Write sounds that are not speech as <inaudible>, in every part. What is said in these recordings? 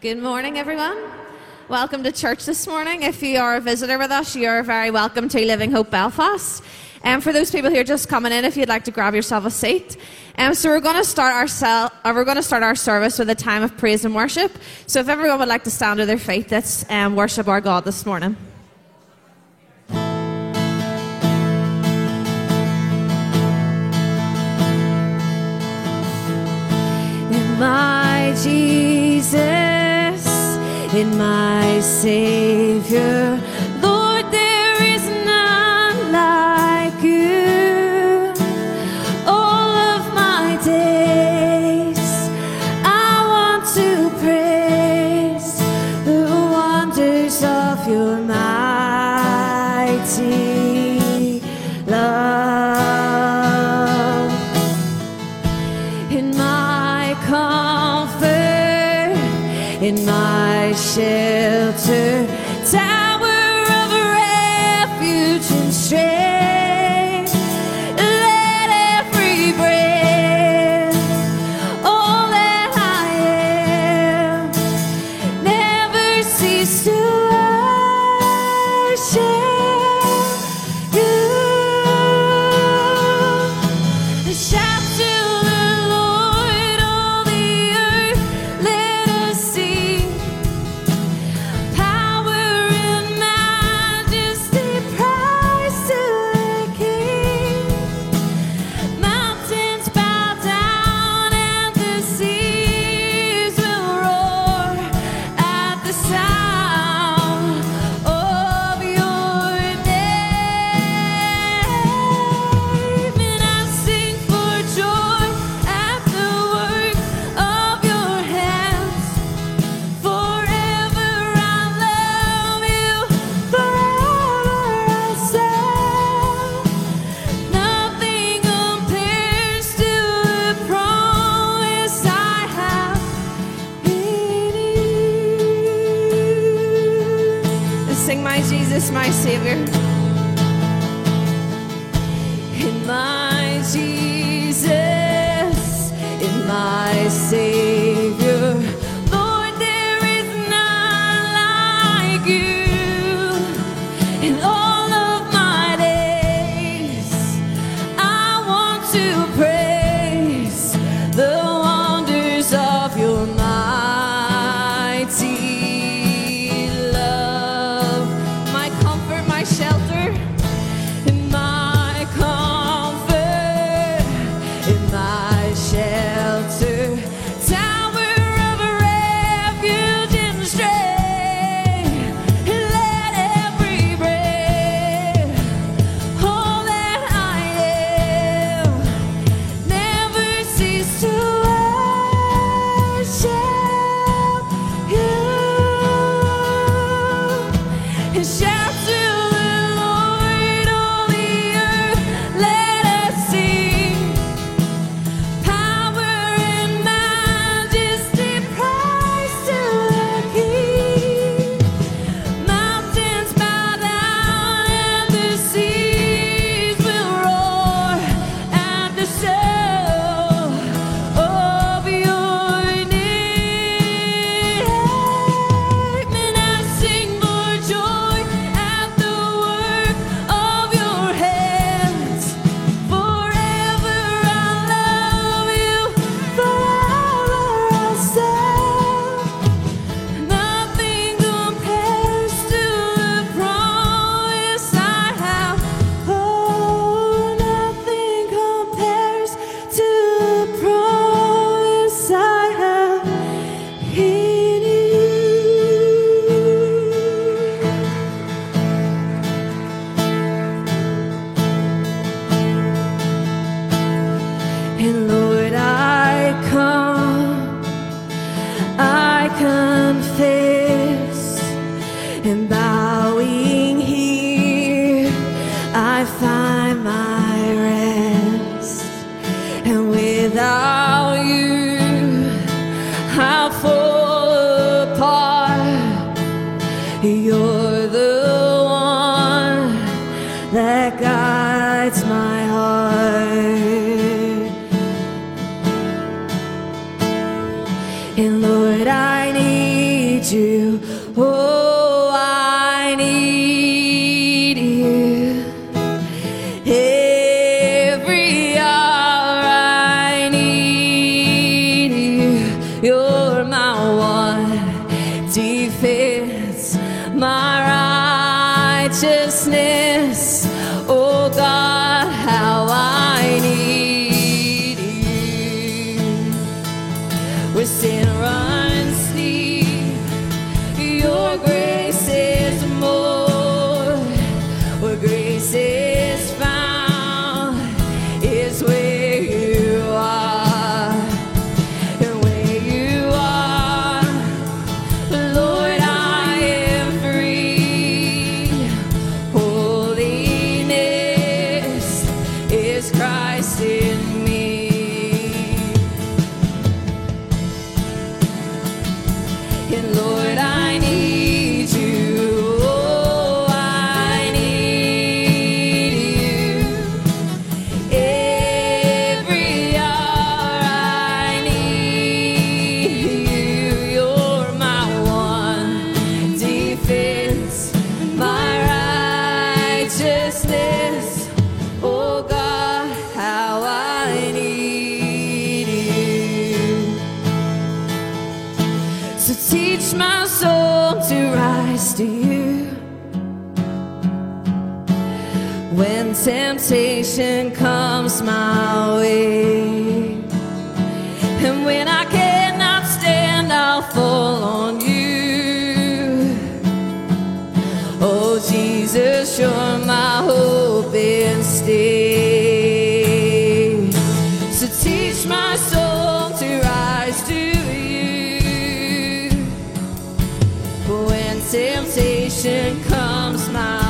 Good morning, everyone. Welcome to church this morning. If you are a visitor with us, you are very welcome to Living Hope Belfast. And um, for those people who are just coming in, if you'd like to grab yourself a seat. Um, so we're going to start our cell. Uh, we're going to start our service with a time of praise and worship. So if everyone would like to stand to their feet, let's um, worship our God this morning. My Jesus in my Savior. in my tears. without when temptation comes my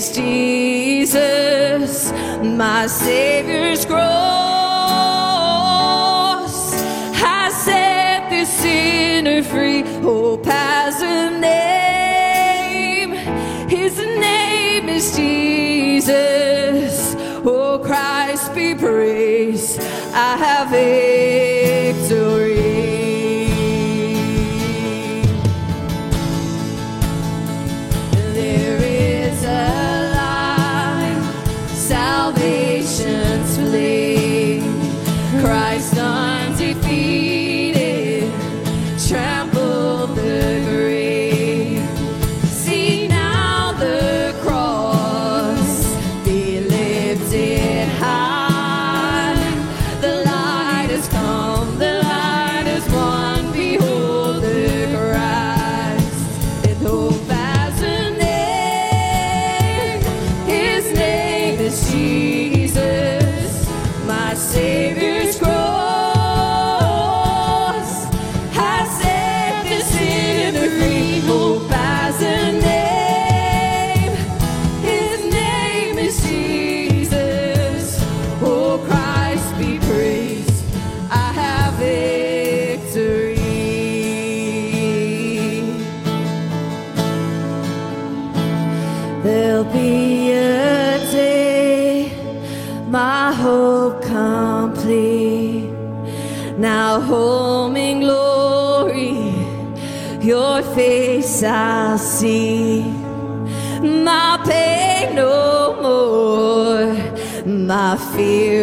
is Jesus, my Savior's cross has set the sinner free. Oh, Hope has a name, His name is Jesus. Oh, Christ be praised. I have it. See. My pain no more, my fear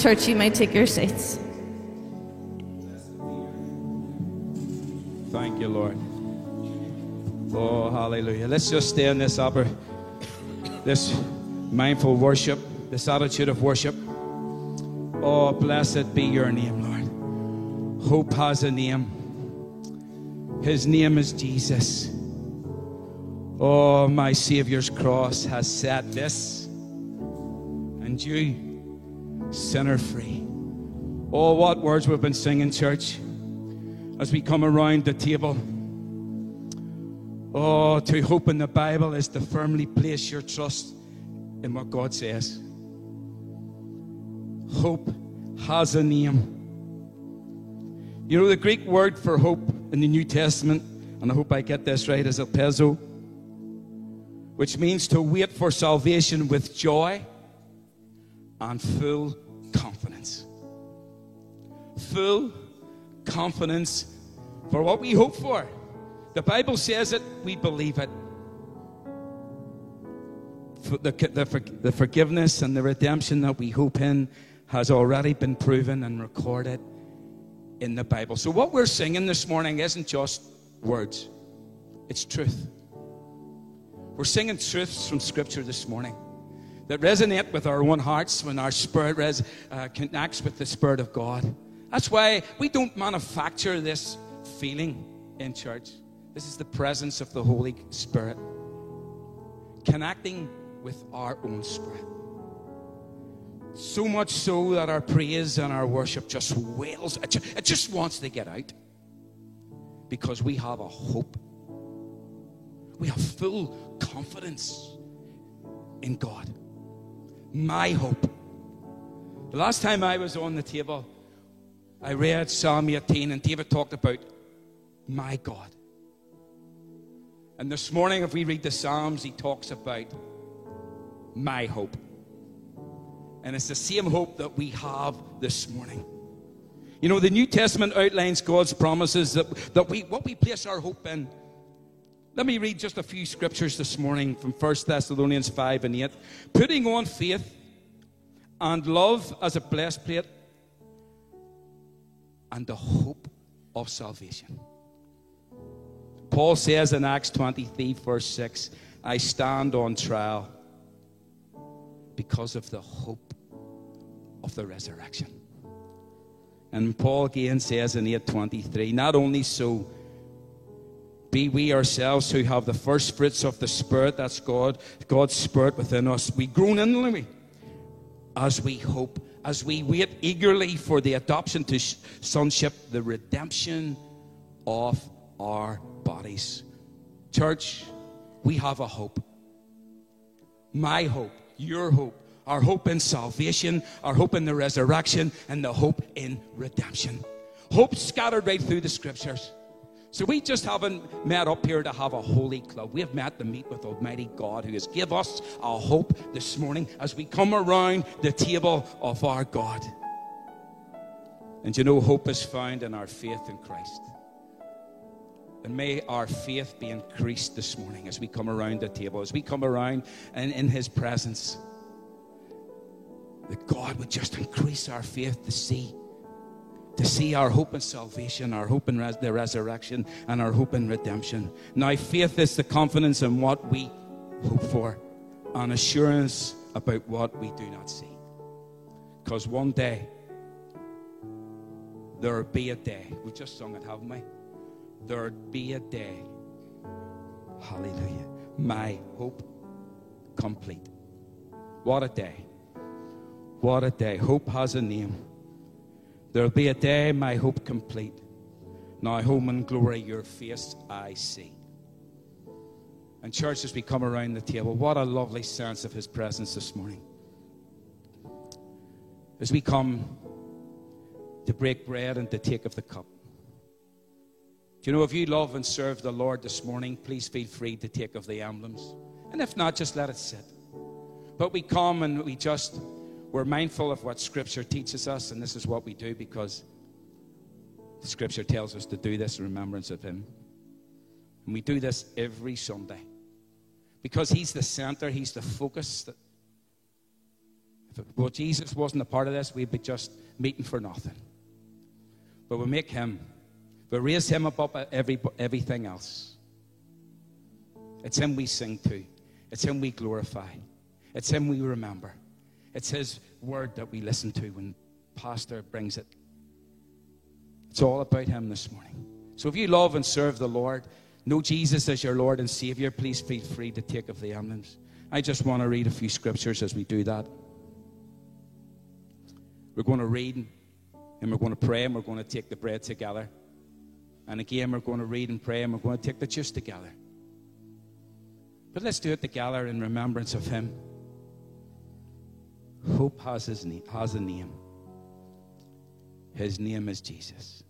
church. You may take your seats. Thank you, Lord. Oh, hallelujah. Let's just stay in this upper, this mindful worship, this attitude of worship. Oh, blessed be your name, Lord. Hope has a name. His name is Jesus. Oh, my Savior's cross has set this and you, sinner free. Oh, what words we've been singing, church as we come around the table. Oh, to hope in the Bible is to firmly place your trust in what God says. Hope has a name. You know, the Greek word for hope in the New Testament, and I hope I get this right, is elpezo, which means to wait for salvation with joy and full confidence. Full confidence for what we hope for. The Bible says it, we believe it. The, the, the forgiveness and the redemption that we hope in has already been proven and recorded in the Bible. So, what we're singing this morning isn't just words, it's truth. We're singing truths from Scripture this morning that resonate with our own hearts when our spirit res- uh, connects with the Spirit of God. That's why we don't manufacture this feeling in church. This is the presence of the Holy Spirit connecting with our own spirit. So much so that our praise and our worship just wails, it ju- it just wants to get out because we have a hope. We have full confidence in God. My hope. The last time I was on the table, I read Psalm 18, and David talked about my God. And this morning, if we read the Psalms, he talks about my hope. And it's the same hope that we have this morning. You know, the New Testament outlines God's promises that, that we what we place our hope in. Let me read just a few scriptures this morning from 1 Thessalonians 5 and 8. Putting on faith and love as a breastplate and the hope of salvation. Paul says in Acts 23, verse 6, I stand on trial because of the hope of the resurrection. And Paul again says in 8:23, not only so, be we ourselves who have the first fruits of the Spirit, that's God, God's Spirit within us. We groan inwardly as we hope, as we wait eagerly for the adoption to sonship, the redemption of our bodies. Church, we have a hope. My hope, your hope, our hope in salvation, our hope in the resurrection, and the hope in redemption. Hope scattered right through the scriptures. So we just haven't met up here to have a holy club. We have met to meet with Almighty God who has give us a hope this morning as we come around the table of our God. And you know, hope is found in our faith in Christ. And may our faith be increased this morning as we come around the table, as we come around and in His presence. That God would just increase our faith to see to see our hope in salvation, our hope in res- the resurrection, and our hope in redemption. Now, faith is the confidence in what we hope for, an assurance about what we do not see. Because one day, there'll be a day. We just sung it, haven't we? There'll be a day. Hallelujah. My hope complete. What a day. What a day. Hope has a name. There'll be a day, my hope complete. Now, home and glory, your face I see. And, church, as we come around the table, what a lovely sense of His presence this morning. As we come to break bread and to take of the cup. Do you know, if you love and serve the Lord this morning, please feel free to take of the emblems. And if not, just let it sit. But we come and we just we're mindful of what Scripture teaches us, and this is what we do because Scripture tells us to do this in remembrance of Him. And we do this every Sunday because He's the center, He's the focus. That, if well, Jesus wasn't a part of this, we'd be just meeting for nothing. But we make Him, we raise Him above every, everything else. It's Him we sing to, it's Him we glorify, it's Him we remember. It's His word that we listen to when Pastor brings it. It's all about Him this morning. So if you love and serve the Lord, know Jesus as your Lord and Savior, please feel free to take of the emblems. I just want to read a few scriptures as we do that. We're going to read and we're going to pray and we're going to take the bread together. And again, we're going to read and pray and we're going to take the juice together. But let's do it together in remembrance of Him. Hope has, his name, has a name. His name is Jesus.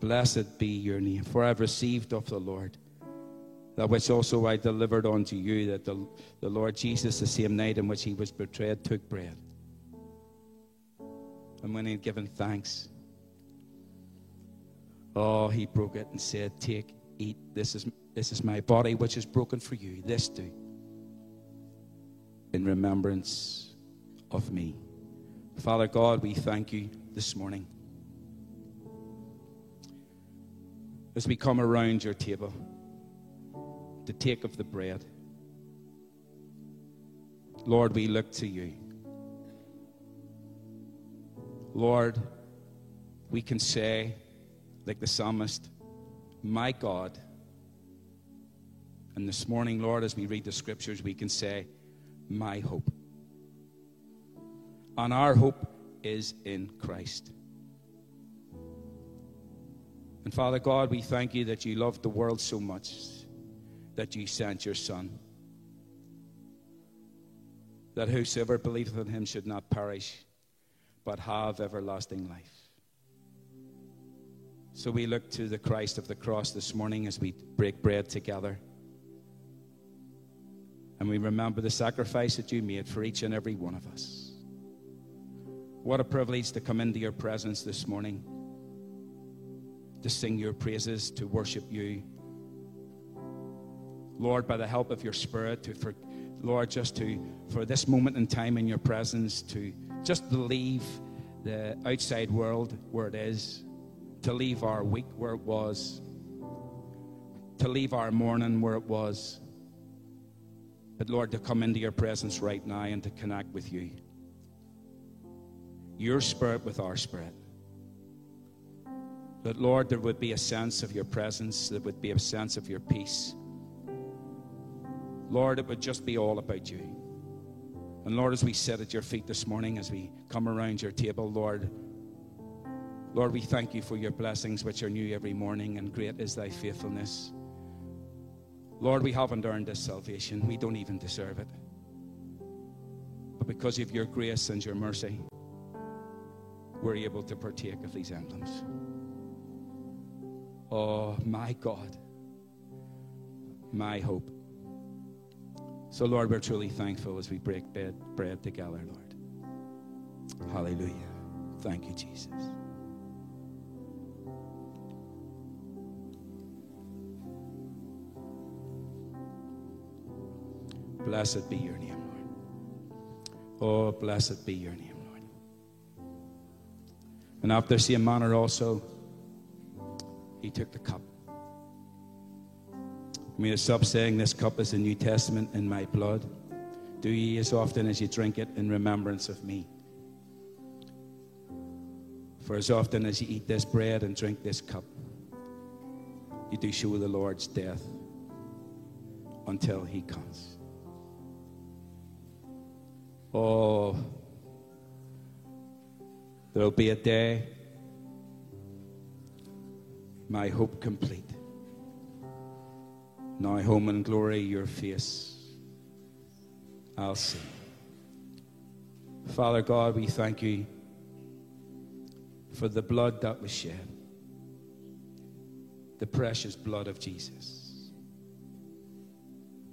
Blessed be your name, for I've received of the Lord that which also I delivered unto you, that the, the Lord Jesus, the same night in which he was betrayed, took bread. And when he had given thanks, oh, he broke it and said, Take, eat, this is, this is my body which is broken for you. This do in remembrance of me. Father God, we thank you this morning. As we come around your table to take of the bread, Lord, we look to you. Lord, we can say, like the psalmist, My God. And this morning, Lord, as we read the scriptures, we can say, My hope. And our hope is in Christ. And Father God, we thank you that you loved the world so much that you sent your Son. That whosoever believeth in him should not perish, but have everlasting life. So we look to the Christ of the cross this morning as we break bread together. And we remember the sacrifice that you made for each and every one of us. What a privilege to come into your presence this morning, to sing your praises, to worship you. Lord, by the help of your Spirit, to for, Lord, just to for this moment in time in your presence, to just to leave the outside world where it is, to leave our week where it was, to leave our morning where it was. But Lord, to come into your presence right now and to connect with you your spirit with our spirit. That, Lord, there would be a sense of your presence, there would be a sense of your peace. Lord, it would just be all about you. And Lord, as we sit at your feet this morning, as we come around your table, Lord, Lord, we thank you for your blessings which are new every morning, and great is thy faithfulness. Lord, we haven't earned this salvation, we don't even deserve it. But because of your grace and your mercy, we're able to partake of these emblems. Oh, my God, my hope. So, Lord, we're truly thankful as we break bread, bread together, Lord. Hallelujah. Thank you, Jesus. Blessed be your name, Lord. Oh, blessed be your name. And after the same manner also, he took the cup. We have stopped saying this cup is the New Testament in my blood. Do ye as often as you drink it in remembrance of me. For as often as you eat this bread and drink this cup, you do show the Lord's death until he comes. Oh, there'll be a day, my hope complete. Now, home in glory, your face I'll see. Father God, we thank you for the blood that was shed, the precious blood of Jesus,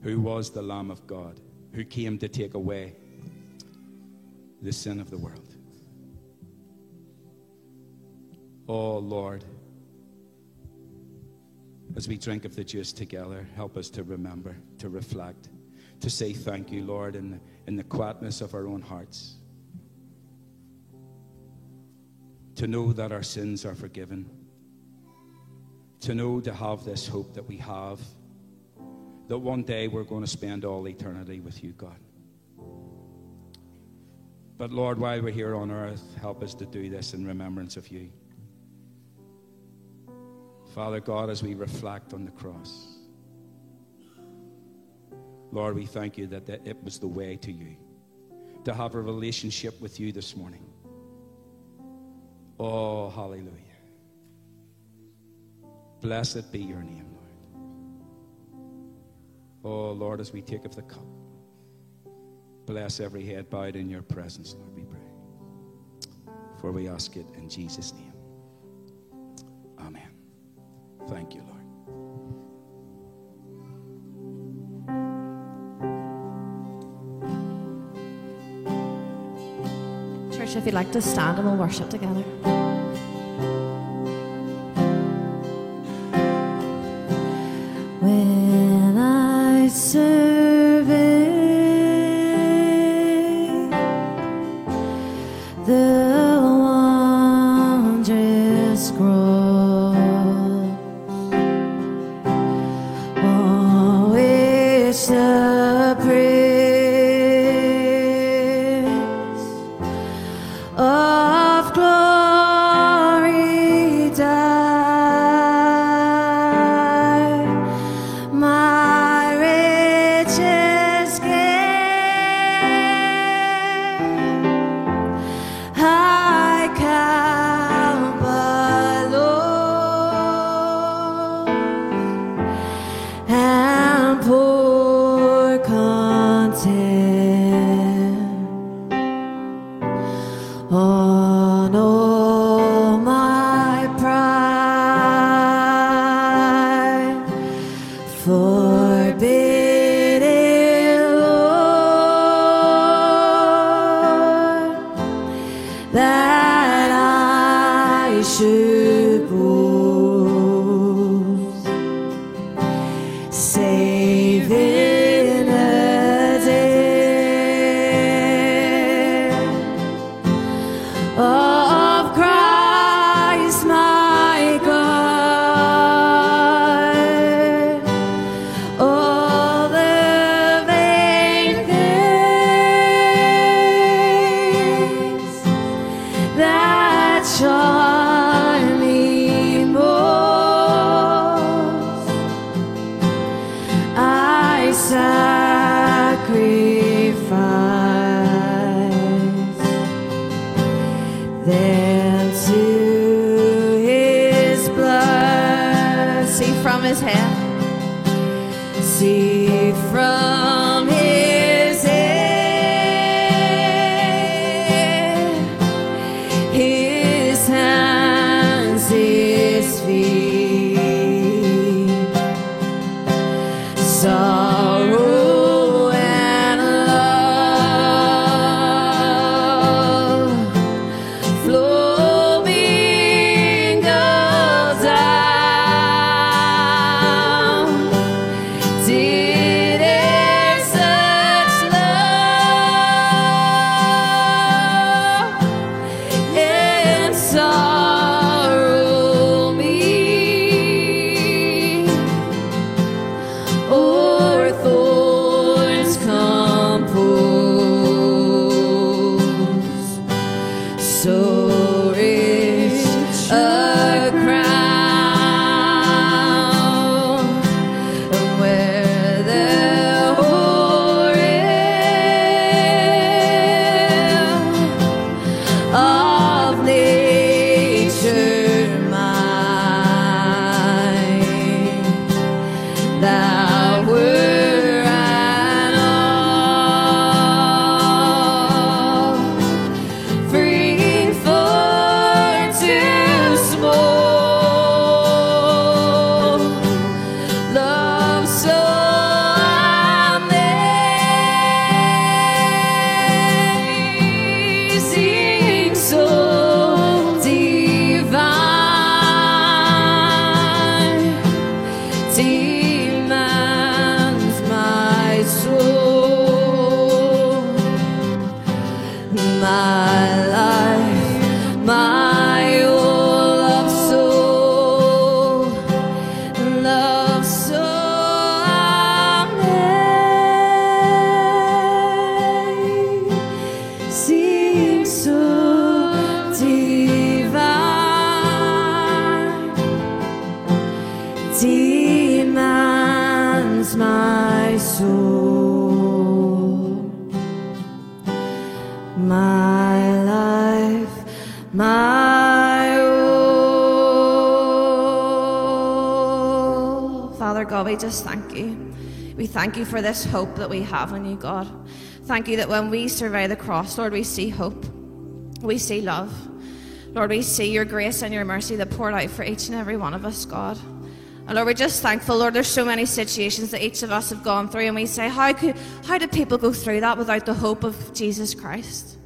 who was the Lamb of God, who came to take away the sin of the world. Oh Lord, as we drink of the juice together, help us to remember, to reflect, to say thank you, Lord, in the, in the quietness of our own hearts. To know that our sins are forgiven. To know to have this hope that we have, that one day we're going to spend all eternity with you, God. But Lord, while we're here on earth, help us to do this in remembrance of you. Father God, as we reflect on the cross, Lord, we thank you that it was the way to you, to have a relationship with you this morning. Oh, hallelujah. Blessed be your name, Lord. Oh, Lord, as we take of the cup, bless every head bowed in your presence, Lord, we pray. For we ask it in Jesus' name. Amen. Thank you, Lord. Church, if you'd like to stand and we'll worship together. Than to his blood. See from his hand. See demands my soul, my life, my all. Father God, we just thank you. We thank you for this hope that we have in you, God. Thank you that when we survey the cross, Lord, we see hope. We see love. Lord, we see your grace and your mercy that poured out for each and every one of us, God. And Lord, we're just thankful, Lord, there's so many situations that each of us have gone through, and we say, how could how did people go through that without the hope of Jesus Christ?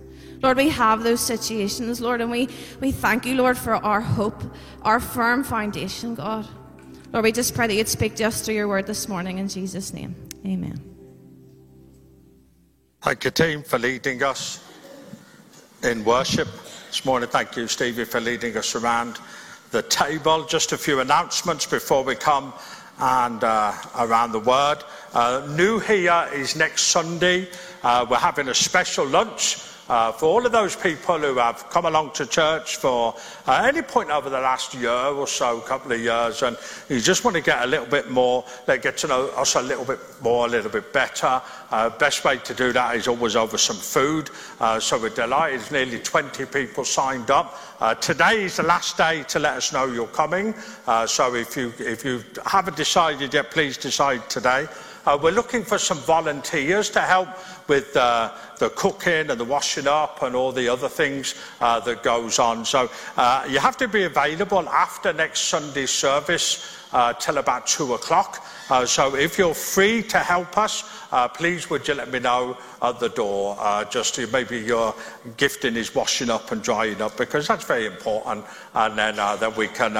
Lord, we have those situations, Lord, and we, we thank you, Lord, for our hope, our firm foundation, God. Lord, we just pray that you'd speak to us through your word this morning in Jesus' name. Amen. Thank you, team, for leading us in worship this morning. Thank you, Stevie, for leading us around the table. Just a few announcements before we come and uh, around the word. Uh, new here is next Sunday. Uh, we're having a special lunch. Uh, for all of those people who have come along to church for uh, any point over the last year or so, couple of years, and you just want to get a little bit more, like get to know us a little bit more, a little bit better. Uh, best way to do that is always over some food. Uh, so we're delighted, nearly 20 people signed up. Uh, today is the last day to let us know you're coming. Uh, so if you if you haven't decided yet, please decide today. Uh, we're looking for some volunteers to help with uh, the cooking and the washing up and all the other things uh, that goes on. So uh, you have to be available after next Sunday's service uh, till about two o'clock. Uh, so if you're free to help us, uh, please would you let me know at the door. Just maybe your gifting is washing up and drying up because that's very important, and then then we can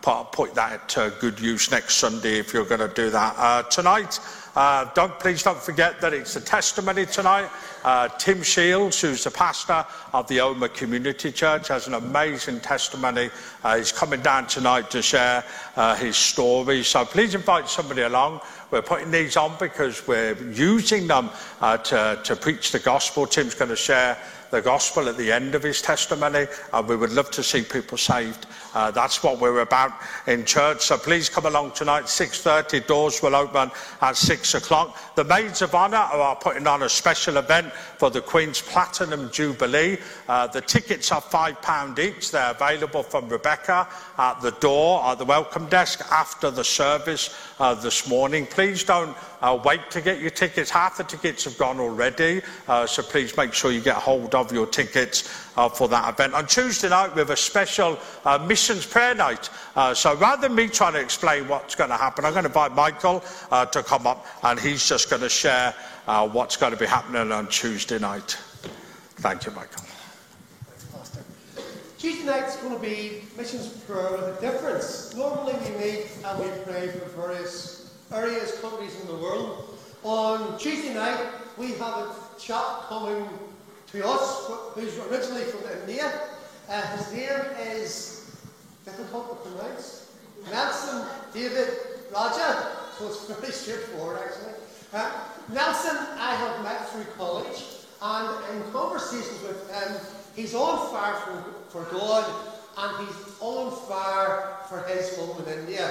put, put that to good use next Sunday if you're going to do that. Tonight, uh, don't please don't forget that it's a testimony tonight. Uh, Tim Shields, who's the pastor of the Omagh Community Church, has an amazing testimony. Uh, he's coming down tonight to share uh, his story. So please invite somebody along. We're putting these on because we're using them uh, to, to preach the gospel. Tim's going to share the gospel at the end of his testimony, and we would love to see people saved. Uh, that's what we're about in church. So please come along tonight, 6.30. Doors will open at 6. six o'clock. The Maids of Honour are putting on a special event for the Queen's Platinum Jubilee. Uh, the tickets are £5 each. They're available from Rebecca at the door, at the welcome desk after the service uh, this morning. Please don't uh, wait to get your tickets. Half the tickets have gone already, uh, so please make sure you get hold of your tickets uh, for that event. On Tuesday night, we have a special uh, missions prayer night. So rather than me trying to explain what's going to happen, I'm going to invite Michael to come up and he's just going to share what's going to be happening on Tuesday night. Thank you, Michael. Tuesday night's going to be missions prayer with a difference. Normally we meet and we pray for various areas, countries in the world. On Tuesday night, we have a chap coming to us who's originally from India. Uh, his name is difficult to pronounce. Nelson David Raja. So it's <laughs> very straightforward actually. Uh, Nelson, I have met through college, and in conversations with him, he's on fire for, for God and he's on fire for his home in India.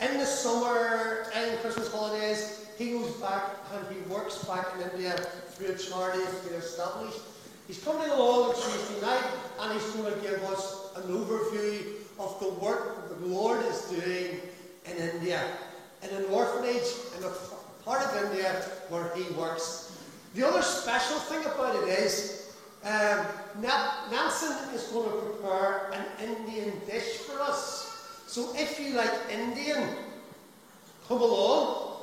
In the summer, in Christmas holidays, he goes back and he works back in India through a charity that's been established. He's coming along on Tuesday night and he's going to give us an overview of the work that the Lord is doing in India, in an orphanage in a part of India where he works. The other special thing about it is um, Nelson is going to prepare an Indian dish for us. So if you like Indian, come along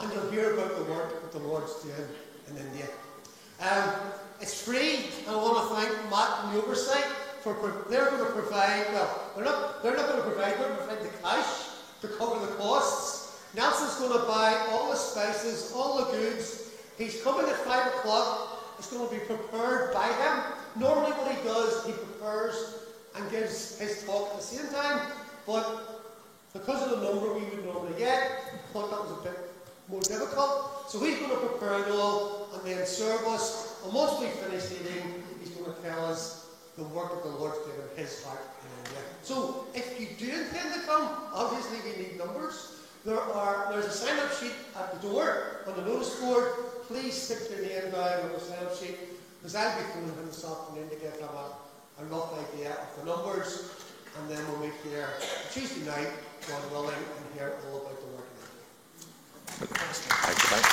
and you'll hear about the work that the Lord's doing in India. Um, it's free, and I want to thank Matt and the oversight for they're going to provide. Well, they're not. They're not going to provide. They're going to provide the cash to cover the costs. Nelson's going to buy all the spices, all the goods. He's coming at five o'clock. It's going to be prepared by him. Normally, what he does, he prepares and gives his talk at the same time. But because of the number we would normally get, I thought that was a bit more difficult. So he's going to prepare it all and then serve us. And once we finish eating, he's going to tell us the work that the Lord's given his heart. So if you do intend to come, obviously we need numbers. There are there's a sign-up sheet at the door on the notice board. Please stick your name down on the sign-up sheet because I'll be phoning him this afternoon to get him a, a rough idea of the numbers, and then we'll meet here Tuesday night, God willing, and hear all about the work. Thank you, mate.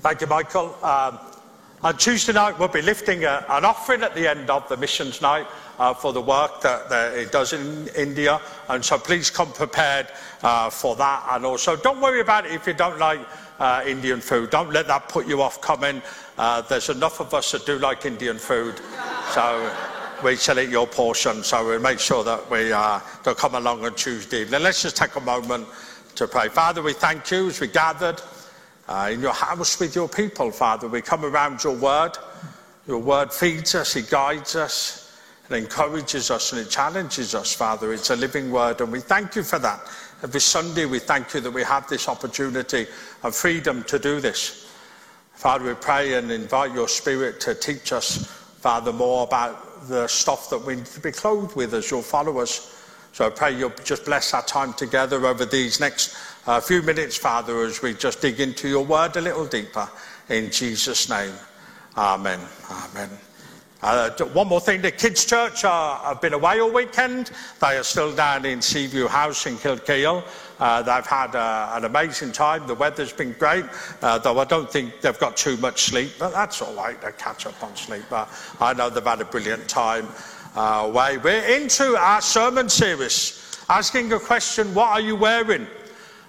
Thank you, Michael. Um, on Tuesday night, we'll be lifting a, an offering at the end of the missions night uh, for the work that, that, it does in India. And so please come prepared uh, for that. And also, don't worry about it if you don't like uh, Indian food. Don't let that put you off coming. Uh, there's enough of us that do like Indian food. So we shall eat your portion. So we'll make sure that we uh, don't come along on Tuesday evening. Let's just take a moment to pray. Father, we thank you as we gathered uh, in your house with your people, Father. We come around your word. Your word feeds us, it guides us, it encourages us, and it challenges us, Father. It's a living word, and we thank you for that. Every Sunday, we thank you that we have this opportunity and freedom to do this. Father, we pray and invite your Spirit to teach us, Father, more about the stuff that we need to be clothed with as your followers. So I pray you'll just bless our time together over these next uh, few minutes, Father, as we just dig into your word a little deeper. In Jesus' name, Amen. Amen. Uh, one more thing, the kids' church uh, have been away all weekend. They are still down in Seaview House in Kilkeel. Uh, they've had uh, an amazing time. The weather's been great, uh, though I don't think they've got too much sleep, but that's all right. They catch up on sleep. But I know they've had a brilliant time uh, away. We're into our sermon series, asking a question What are you wearing?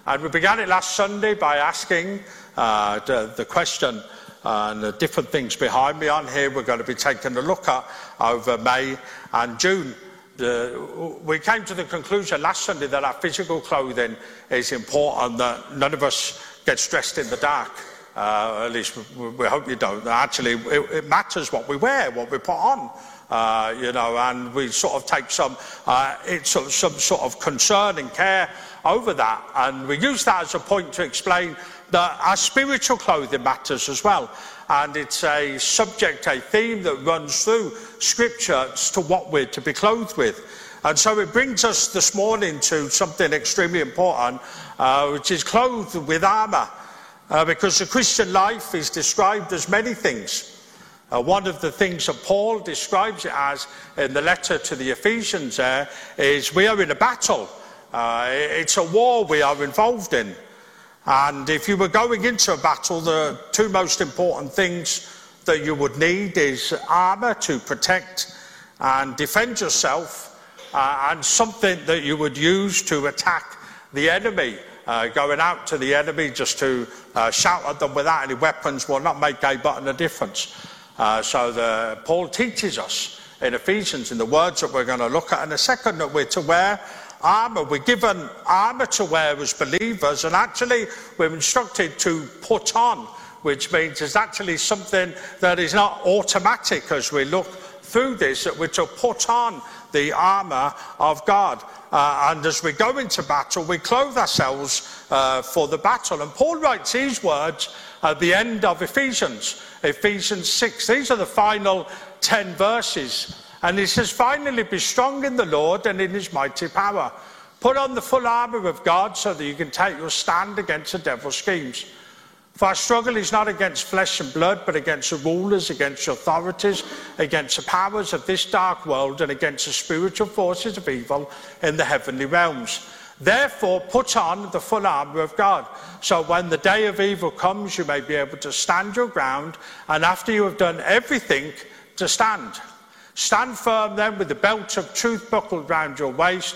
And we began it last Sunday by asking uh, the, the question and the different things behind me on here we're going to be taking a look at over May and June the, we came to the conclusion last Sunday that our physical clothing is important, that none of us get dressed in the dark. Uh, at least we, we, hope you don't. Actually, it, it, matters what we wear, what we put on. Uh, you know, and we sort of take some, uh, some, some sort of concern and care over that. And we use that as a point to explain that our spiritual clothing matters as well and it's a subject, a theme that runs through Scripture as to what we're to be clothed with. And so it brings us this morning to something extremely important, uh, which is clothed with armour. Uh, because the Christian life is described as many things. Uh, one of the things that Paul describes it as in the letter to the Ephesians there is we are in a battle. Uh, it's a war we are involved in. And if you were going into a battle, the two most important things that you would need is armour to protect and defend yourself uh, and something that you would use to attack the enemy. Uh, going out to the enemy just to uh, shout at them without any weapons will not make a button of difference. Uh, so the, Paul teaches us in Ephesians in the words that we're going to look at. And the second that we're to wear armour. We're given armour to wear as believers, and actually we're instructed to put on, which means it's actually something that is not automatic as we look through this, that we're to put on the armour of God. Uh, and as we go into battle, we clothe ourselves uh, for the battle. And Paul writes these words at the end of Ephesians, Ephesians 6. These are the final 10 verses. And he says, finally, be strong in the Lord and in his mighty power. Put on the full armour of God so that you can take your stand against the devil's schemes. For our struggle is not against flesh and blood, but against the rulers, against authorities, against the powers of this dark world, and against the spiritual forces of evil in the heavenly realms. Therefore, put on the full armour of God, so when the day of evil comes, you may be able to stand your ground, and after you have done everything, to stand. Stand firm then with the belt of truth buckled round your waist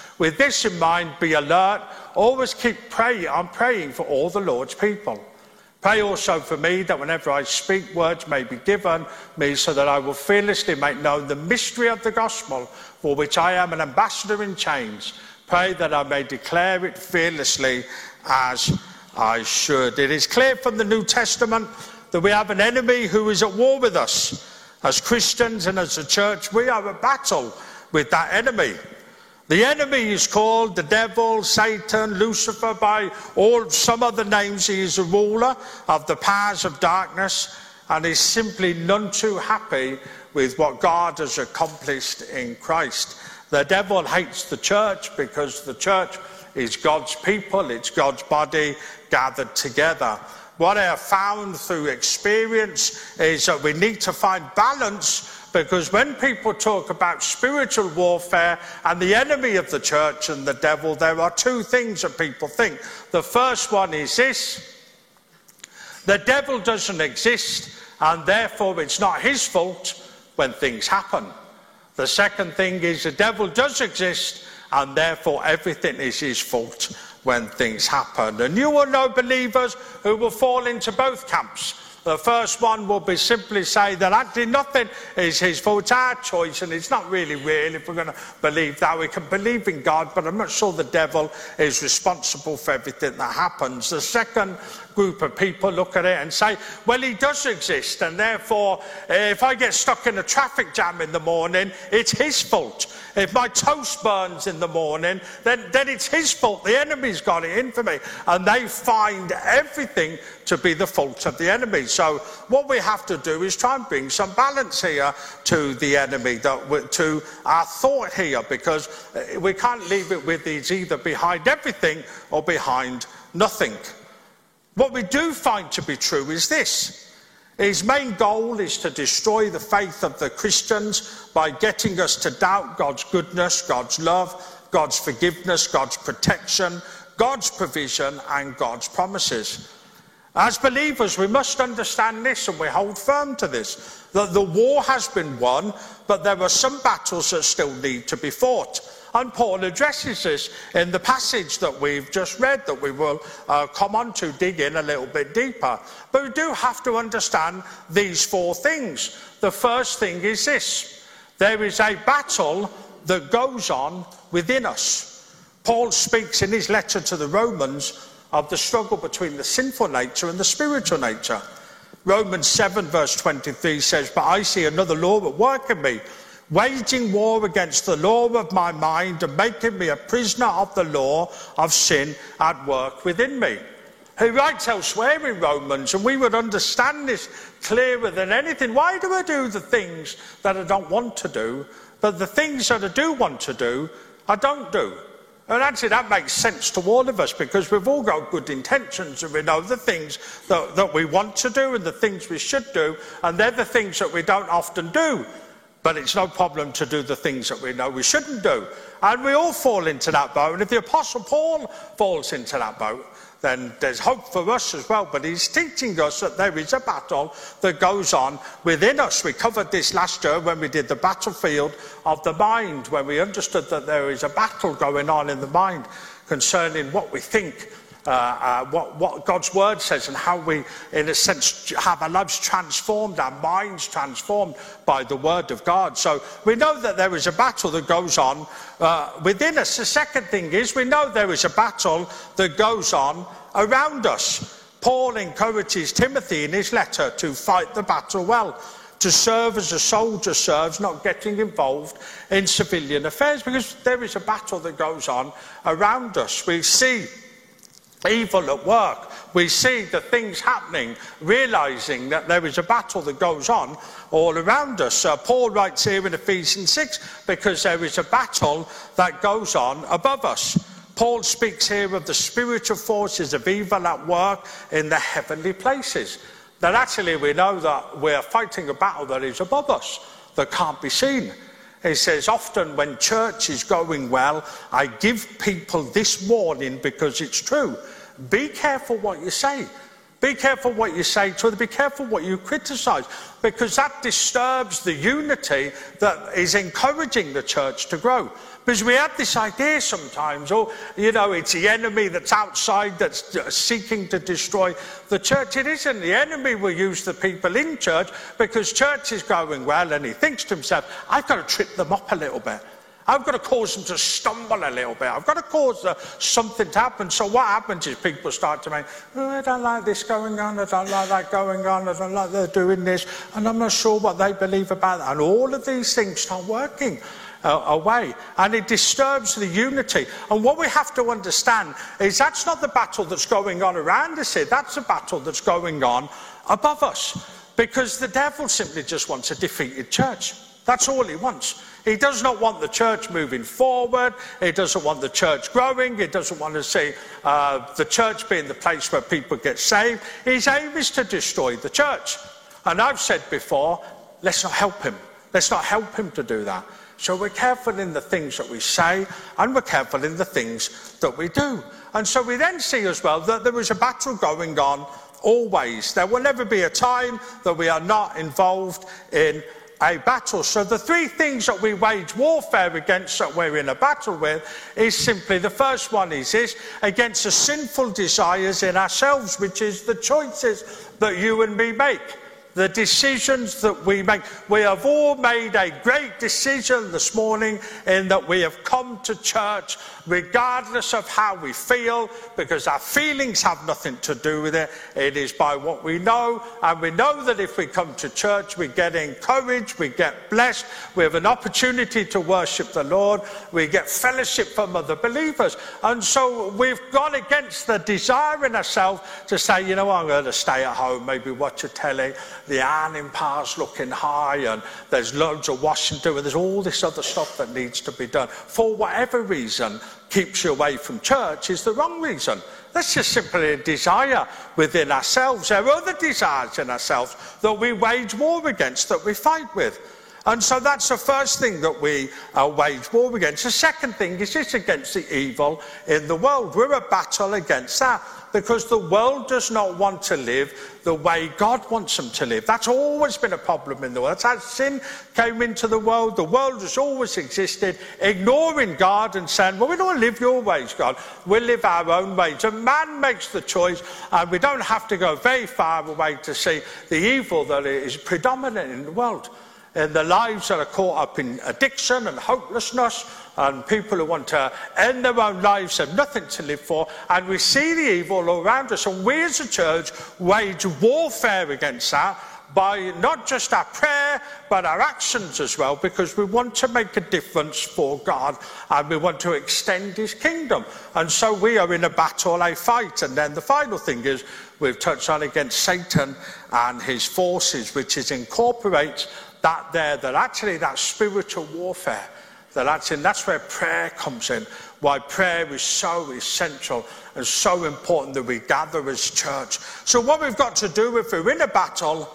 With this in mind, be alert always keep praying. I'm praying for all the Lord's people. Pray also for me that whenever I speak, words may be given me so that I will fearlessly make known the mystery of the gospel for which I am an ambassador in chains. Pray that I may declare it fearlessly as I should. It is clear from the New Testament that we have an enemy who is at war with us. As Christians and as a church, we are at battle with that enemy. The enemy is called the devil, Satan, Lucifer, by all some other names. He is a ruler of the powers of darkness and is simply none too happy with what God has accomplished in Christ. The devil hates the church because the church is God's people, it's God's body gathered together. What I have found through experience is that we need to find balance because when people talk about spiritual warfare and the enemy of the church and the devil, there are two things that people think. The first one is this the devil doesn't exist, and therefore it's not his fault when things happen. The second thing is the devil does exist, and therefore everything is his fault when things happen. And you will know believers who will fall into both camps. The first one will be simply say that actually nothing is his fault. It's our choice, and it's not really real if we're going to believe that. We can believe in God, but I'm not sure the devil is responsible for everything that happens. The second group of people look at it and say, well, he does exist, and therefore, if I get stuck in a traffic jam in the morning, it's his fault. If my toast burns in the morning, then, then it's his fault. The enemy's got it in for me. And they find everything to be the fault of the enemy. So, what we have to do is try and bring some balance here to the enemy, to our thought here, because uh, we can't leave it with these either behind everything or behind nothing. What we do find to be true is this. His main goal is to destroy the faith of the Christians by getting us to doubt God's goodness, God's love, God's forgiveness, God's protection, God's provision, and God's promises. As believers, we must understand this and we hold firm to this that the war has been won, but there are some battles that still need to be fought. And Paul addresses this in the passage that we've just read, that we will uh, come on to dig in a little bit deeper. But we do have to understand these four things. The first thing is this there is a battle that goes on within us. Paul speaks in his letter to the Romans of the struggle between the sinful nature and the spiritual nature. Romans 7, verse 23 says, But I see another law at work in me, waging war against the law of my mind and making me a prisoner of the law of sin at work within me. He writes elsewhere in Romans, and we would understand this clearer than anything. Why do I do the things that I don't want to do, but the things that I do want to do, I don't do? And actually, that makes sense to all of us because we've all got good intentions and we know the things that, that we want to do and the things we should do, and they're the things that we don't often do. But it's no problem to do the things that we know we shouldn't do. And we all fall into that boat. And if the Apostle Paul falls into that boat, then there's hope for us as well. But he's teaching us that there is a battle that goes on within us. We covered this last year when we did the battlefield of the mind, when we understood that there is a battle going on in the mind concerning what we think uh, uh, what, what, God's word says and how we, in a sense, have our lives transformed, our minds transformed by the word of God. So we know that there is a battle that goes on uh, within us. The second thing is we know there is a battle that goes on around us. Paul encourages Timothy in his letter to fight the battle well to serve as a soldier serves, not getting involved in civilian affairs, because there is a battle that goes on around us. We see evil at work. We see the things happening, realizing that there is a battle that goes on all around us. Uh, Paul writes here in Ephesians 6 because there is a battle that goes on above us. Paul speaks here of the spiritual forces of evil at work in the heavenly places. That actually we know that we're fighting a battle that is above us, that can't be seen. He says, often when church is going well, I give people this warning because it's true. Be careful what you say. Be careful what you say to other. Be careful what you criticize, because that disturbs the unity that is encouraging the church to grow. Because we have this idea sometimes, or, you know, it's the enemy that's outside that's seeking to destroy the church. It isn't. The enemy will use the people in church because church is going well and he thinks to himself, I've got to trip them up a little bit. I've got to cause them to stumble a little bit. I've got to cause uh, something to happen. So what happens is people start to make, oh, I don't like this going on. I don't like that going on. I don't like they're doing this. And I'm not sure what they believe about that. And all of these things start working. Uh, away and it disturbs the unity. And what we have to understand is that's not the battle that's going on around us here, that's the battle that's going on above us because the devil simply just wants a defeated church. That's all he wants. He does not want the church moving forward. He doesn't want the church growing. He doesn't want to see uh, the church being the place where people get saved. His aim is to destroy the church. And I've said before, let's not help him. Let's not help him to do that. So we're careful in the things that we say and we're careful in the things that we do. And so we then see as well that there is a battle going on always. There will never be a time that we are not involved in a battle. So the three things that we wage warfare against that we're in a battle with is simply the first one is this against the sinful desires in ourselves, which is the choices that you and me make the decisions that we make. We have all made a great decision this morning in that we have come to church regardless of how we feel, because our feelings have nothing to do with it. It is by what we know, and we know that if we come to church, we get encouraged, we get blessed, we have an opportunity to worship the Lord, we get fellowship from other believers. And so we've gone against the desire in ourselves to say, you know, I'm going to stay at home, maybe watch a telly the ironing pa's looking high, and there's loads of washing to do, and there's all this other stuff that needs to be done. For whatever reason, keeps you away from church is the wrong reason. That's just simply a desire within ourselves. There are other desires in ourselves that we wage war against, that we fight with. And so that's the first thing that we uh, wage war against. The second thing is just against the evil in the world. We're a battle against that because the world does not want to live the way God wants them to live. That's always been a problem in the world. That's how sin came into the world. The world has always existed, ignoring God and saying, Well, we don't live your ways, God. We live our own ways. And man makes the choice, and we don't have to go very far away to see the evil that is predominant in the world. In the lives that are caught up in addiction and hopelessness and people who want to end their own lives have nothing to live for. And we see the evil all around us. And we as a church wage warfare against that by not just our prayer, but our actions as well, because we want to make a difference for God and we want to extend His kingdom. And so we are in a battle, a fight. And then the final thing is we've touched on against Satan and his forces, which is incorporates that there, that actually that spiritual warfare, that actually that's where prayer comes in. Why prayer is so essential and so important that we gather as church. So what we've got to do if we're in a battle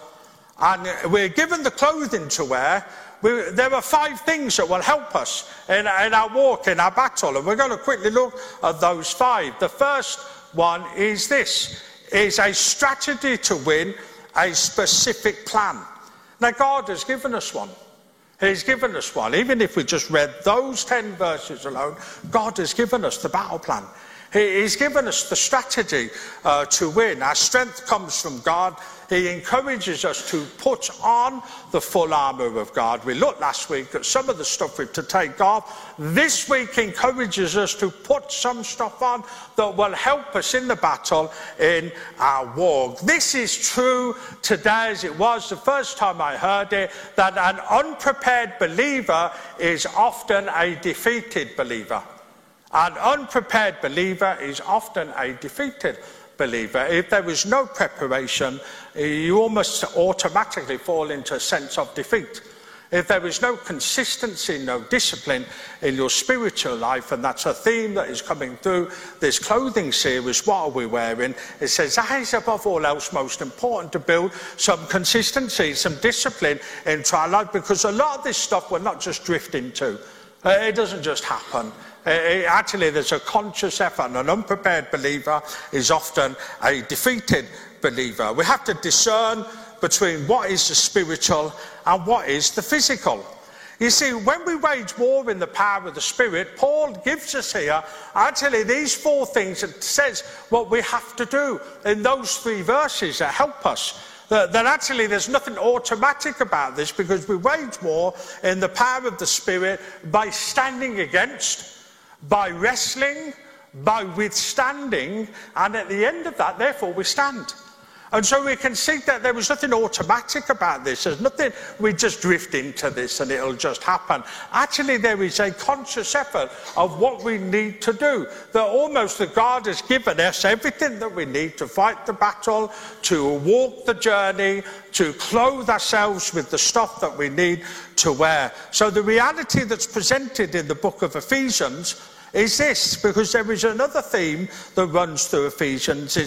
and we're given the clothing to wear, we, there are five things that will help us in, in our walk, in our battle, and we're going to quickly look at those five. The first one is this: is a strategy to win, a specific plan. Now, God has given us one. He's given us one. Even if we just read those 10 verses alone, God has given us the battle plan. He's given us the strategy uh, to win. Our strength comes from God. He encourages us to put on the full armour of God. We looked last week at some of the stuff we've to take off. This week encourages us to put some stuff on that will help us in the battle in our walk. This is true today as it was the first time I heard it that an unprepared believer is often a defeated believer. An unprepared believer is often a defeated believer. If there is no preparation, you almost automatically fall into a sense of defeat. If there is no consistency, no discipline in your spiritual life, and that's a theme that is coming through this clothing series, what are we wearing? It says that is above all else most important to build some consistency, some discipline into our life, because a lot of this stuff we're not just drifting into. Uh, it doesn't just happen. Uh, uh, actually, there's a conscious effort. and An unprepared believer is often a defeated believer. We have to discern between what is the spiritual and what is the physical. You see, when we wage war in the power of the Spirit, Paul gives us here actually these four things and says what we have to do in those three verses that help us. That, that, actually there's nothing automatic about this because we wage war in the power of the Spirit by standing against by wrestling, by withstanding, and at the end of that, therefore, we stand. And so we can see that there was nothing automatic about this. There's nothing we just drift into this and it'll just happen. Actually, there is a conscious effort of what we need to do. That almost that God has given us everything that we need to fight the battle, to walk the journey, to clothe ourselves with the stuff that we need to wear. So the reality that's presented in the book of Ephesians is this, because there is another theme that runs through Ephesians,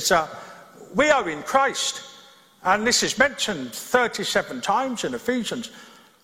we are in Christ. And this is mentioned 37 times in Ephesians.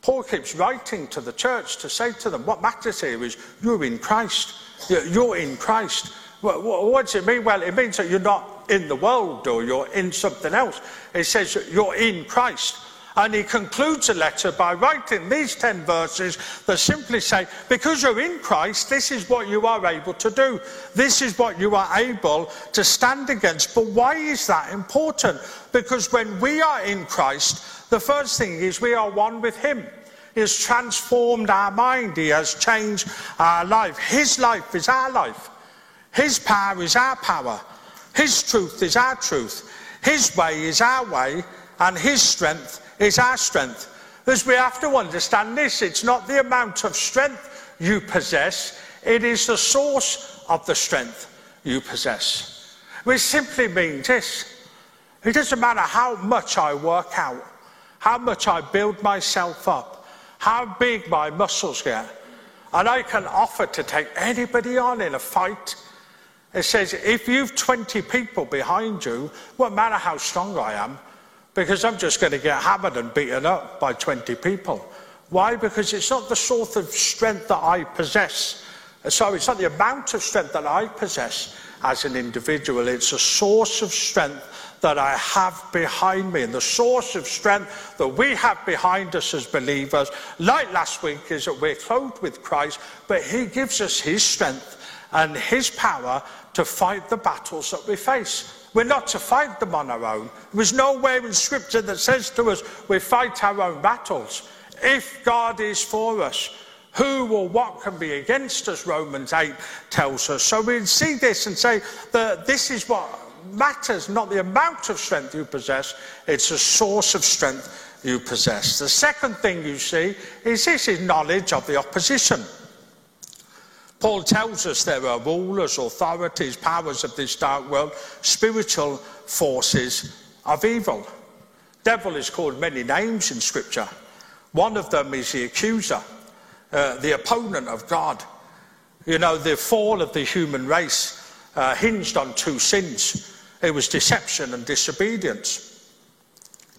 Paul keeps writing to the church to say to them, what matters here is you're in Christ. You're in Christ. What does it mean? Well, it means that you're not in the world or you're in something else. It says you're in Christ. And he concludes the letter by writing these 10 verses that simply say, because you're in Christ, this is what you are able to do. This is what you are able to stand against. But why is that important? Because when we are in Christ, the first thing is we are one with him. He has transformed our mind. He has changed our life. His life is our life. His power is our power. His truth is our truth. His way is our way. And his strength is our strength. As we have to understand this it's not the amount of strength you possess, it is the source of the strength you possess. Which simply means this it doesn't matter how much I work out, how much I build myself up, how big my muscles get, and I can offer to take anybody on in a fight. It says, if you've 20 people behind you, won't matter how strong I am, because I'm just going to get hammered and beaten up by 20 people. Why? Because it's not the sort of strength that I possess. So it's not the amount of strength that I possess as an individual. It's a source of strength that I have behind me. And the source of strength that we have behind us as believers, like last week, is that we're clothed with Christ, but He gives us His strength and His power to fight the battles that we face. We're not to fight them on our own. There's nowhere in Scripture that says to us we fight our own battles. If God is for us, who or what can be against us, Romans 8 tells us. So we see this and say that this is what matters, not the amount of strength you possess, it's a source of strength you possess. The second thing you see is this is knowledge of the opposition. Paul tells us there are rulers, authorities, powers of this dark world, spiritual forces of evil. Devil is called many names in Scripture. One of them is the accuser, uh, the opponent of God. You know, the fall of the human race uh, hinged on two sins it was deception and disobedience.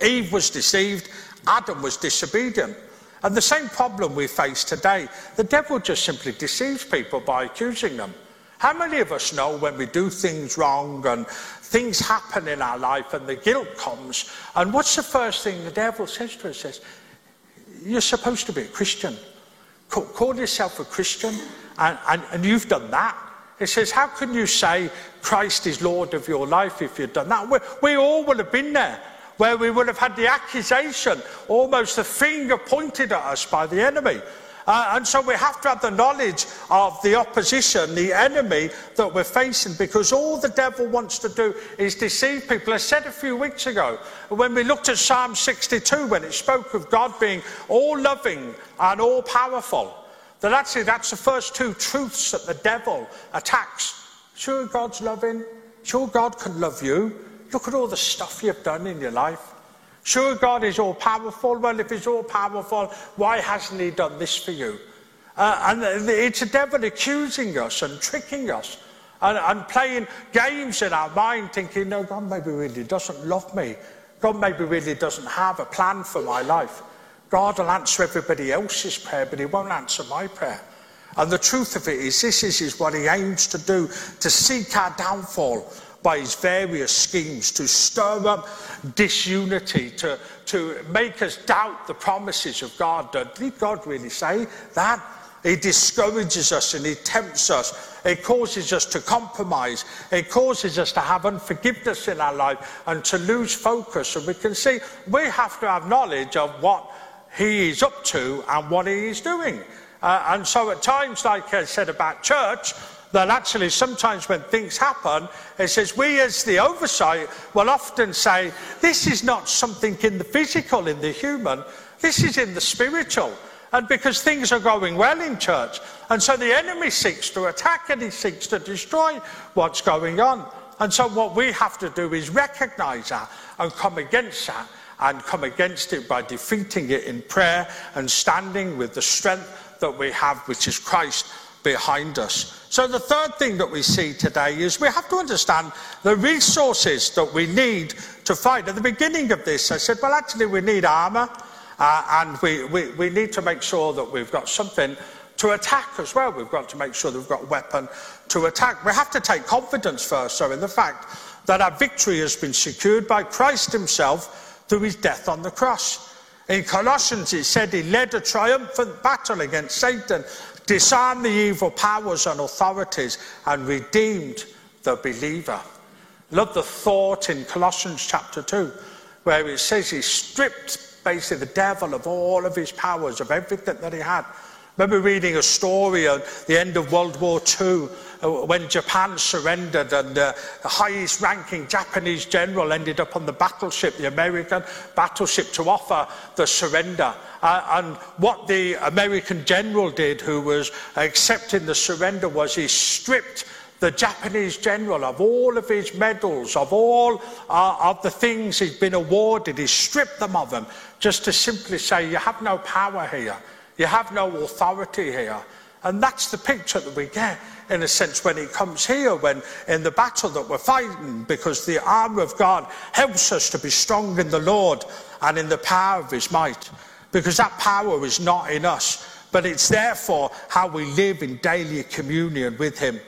Eve was deceived, Adam was disobedient. And the same problem we face today, the devil just simply deceives people by accusing them. How many of us know when we do things wrong and things happen in our life and the guilt comes? And what's the first thing the devil says to us? Says, You're supposed to be a Christian. Call, yourself a Christian, and, and, and you've done that. It says, How can you say Christ is Lord of your life if you've done that? We, we all would have been there where we would have had the accusation, almost the finger pointed at us by the enemy. Uh, and so we have to have the knowledge of the opposition, the enemy that we're facing, because all the devil wants to do is deceive people. I said a few weeks ago, when we looked at Psalm 62, when it spoke of God being all loving and all powerful, that actually that's the first two truths that the devil attacks. Sure, God's loving. Sure, God can love you. Look at all the stuff you've done in your life. Sure, God is all powerful. Well, if He's all powerful, why hasn't He done this for you? Uh, and it's the devil accusing us and tricking us and, and playing games in our mind, thinking, no, God maybe really doesn't love me. God maybe really doesn't have a plan for my life. God will answer everybody else's prayer, but He won't answer my prayer. And the truth of it is, this is, is what He aims to do to seek our downfall by his various schemes to stir up disunity, to, to make us doubt the promises of God. Did God really say that? He discourages us and he tempts us. It causes us to compromise. It causes us to have unforgiveness in our life and to lose focus. And we can see we have to have knowledge of what he is up to and what he is doing. Uh, and so at times, like I said about church, that actually sometimes when things happen, it says we as the oversight will often say, this is not something in the physical, in the human, this is in the spiritual. And because things are going well in church. And so the enemy seeks to attack and he seeks to destroy what's going on. And so what we have to do is recognize that and come against that and come against it by defeating it in prayer and standing with the strength that we have, which is Christ behind us. So, the third thing that we see today is we have to understand the resources that we need to fight. At the beginning of this, I said, well, actually, we need armour uh, and we, we, we need to make sure that we've got something to attack as well. We've got to make sure that we've got a weapon to attack. We have to take confidence first, so in the fact that our victory has been secured by Christ Himself through His death on the cross. In Colossians, it said he led a triumphant battle against Satan disarmed the evil powers and authorities, and redeemed the believer. Love the thought in Colossians chapter 2, where it says he stripped basically the devil of all of his powers, of everything that he had. Remember reading a story at the end of World War II uh, when Japan surrendered and the highest ranking Japanese general ended up on the battleship, the American battleship, to offer the surrender. Uh, and what the American general did, who was accepting the surrender, was he stripped the Japanese general of all of his medals, of all uh, of the things he'd been awarded. He stripped them of them just to simply say, You have no power here. You have no authority here. And that's the picture that we get, in a sense, when he comes here, when in the battle that we're fighting, because the armour of God helps us to be strong in the Lord and in the power of his might. Because that power is not in us, but it's therefore how we live in daily communion with him.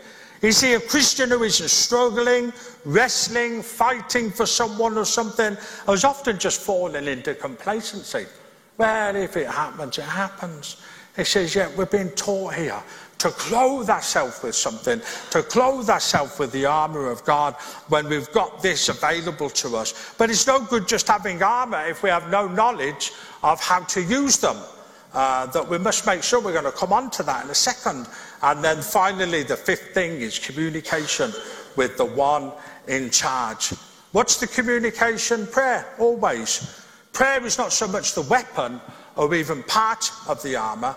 Is he a Christian who isn't struggling, wrestling, fighting for someone or something, is often just falling into complacency? Well, if it happens, it happens. He says, yeah, we're being taught here to clothe ourselves with something, to clothe ourselves with the armour of God when we've got this available to us. But it's no good just having armour if we have no knowledge of how to use them. uh, that we must make sure we're going to come on to that in a second. And then finally, the fifth thing is communication with the one in charge. What's the communication? Prayer, always. Prayer is not so much the weapon or even part of the armour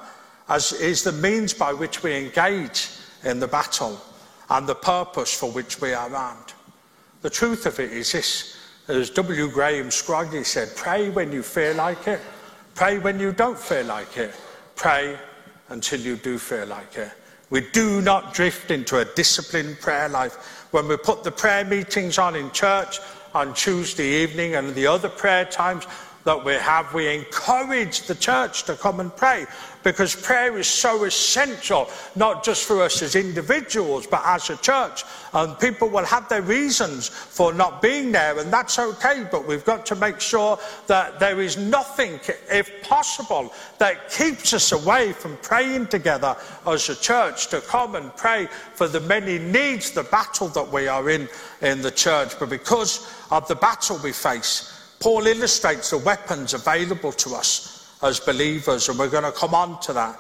as is the means by which we engage in the battle and the purpose for which we are armed. The truth of it is this, as W. Graham Scroggie said, pray when you feel like it, pray when you don't feel like it, pray until you do feel like it. We do not drift into a disciplined prayer life. When we put the prayer meetings on in church on Tuesday evening and the other prayer times, that we have, we encourage the church to come and pray because prayer is so essential, not just for us as individuals, but as a church. And people will have their reasons for not being there, and that's okay, but we've got to make sure that there is nothing, if possible, that keeps us away from praying together as a church to come and pray for the many needs, the battle that we are in in the church. But because of the battle we face, Paul illustrates the weapons available to us as believers, and we're going to come on to that.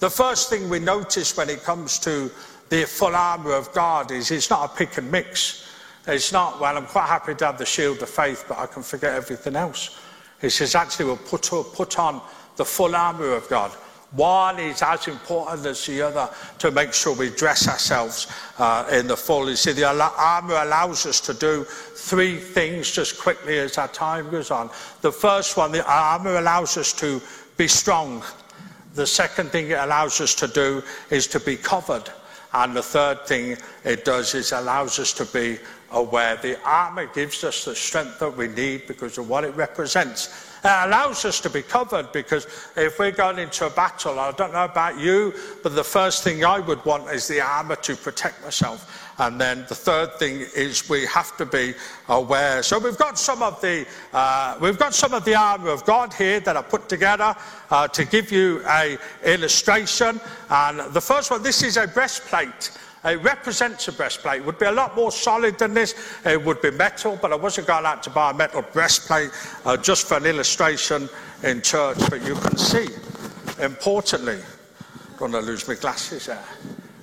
The first thing we notice when it comes to the full armour of God is it's not a pick and mix. It's not, well, I'm quite happy to have the shield of faith, but I can forget everything else. He says, actually, we'll put, put on the full armour of God. One is as important as the other to make sure we dress ourselves uh, in the full. You see, the armour allows us to do three things just quickly as our time goes on. The first one, the armour allows us to be strong. The second thing it allows us to do is to be covered. And the third thing it does is allows us to be aware. The armour gives us the strength that we need because of what it represents it allows us to be covered because if we're going into a battle, I don't know about you, but the first thing I would want is the armour to protect myself. And then the third thing is we have to be aware. So we've got some of the uh, we've got some of the armour of God here that I put together uh, to give you a illustration. And the first one, this is a breastplate. It represents a breastplate. It would be a lot more solid than this. It would be metal, but I wasn't going out to buy a metal breastplate uh, just for an illustration in church. But you can see, importantly, don't want to lose my glasses there.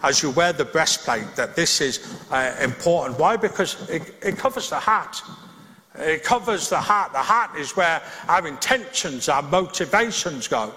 As you wear the breastplate, that this is uh, important. Why? Because it, it covers the heart. It covers the heart. The heart is where our intentions, our motivations go.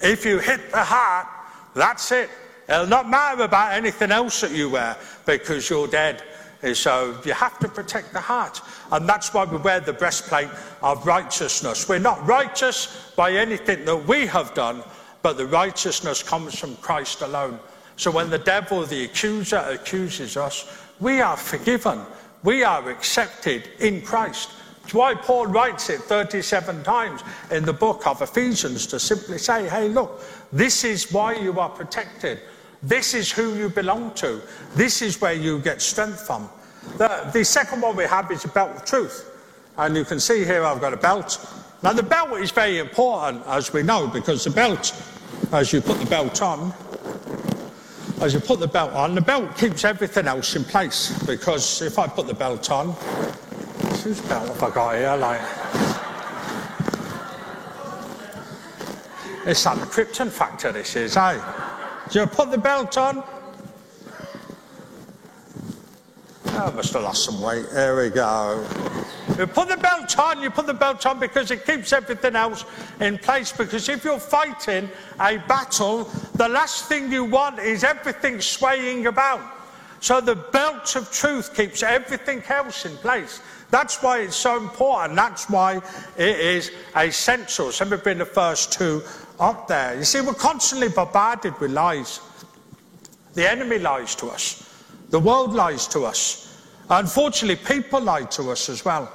If you hit the heart, that's it. It'll not matter about anything else that you wear because you're dead. And So you have to protect the heart. And that's why we wear the breastplate of righteousness. We're not righteous by anything that we have done, but the righteousness comes from Christ alone. So when the devil, the accuser, accuses us, we are forgiven. We are accepted in Christ. That's why Paul writes it 37 times in the book of Ephesians to simply say, hey, look, this is why you are protected. This is who you belong to. This is where you get strength from. The, the second one we have is a belt of truth. And you can see here I've got a belt. Now, the belt is very important, as we know, because the belt, as you put the belt on, as you put the belt on, the belt keeps everything else in place. Because if I put the belt on, whose belt have I got here? Like, it's that Krypton factor, this is, eh? Do you put the belt on? Oh, I must have lost some weight. There we go. You put the belt on, you put the belt on because it keeps everything else in place. Because if you're fighting a battle, the last thing you want is everything swaying about. So the belt of truth keeps everything else in place. That's why it's so important. That's why it is essential. Some have been the first two up there. You see, we're constantly bombarded with lies. The enemy lies to us. The world lies to us. Unfortunately, people lie to us as well.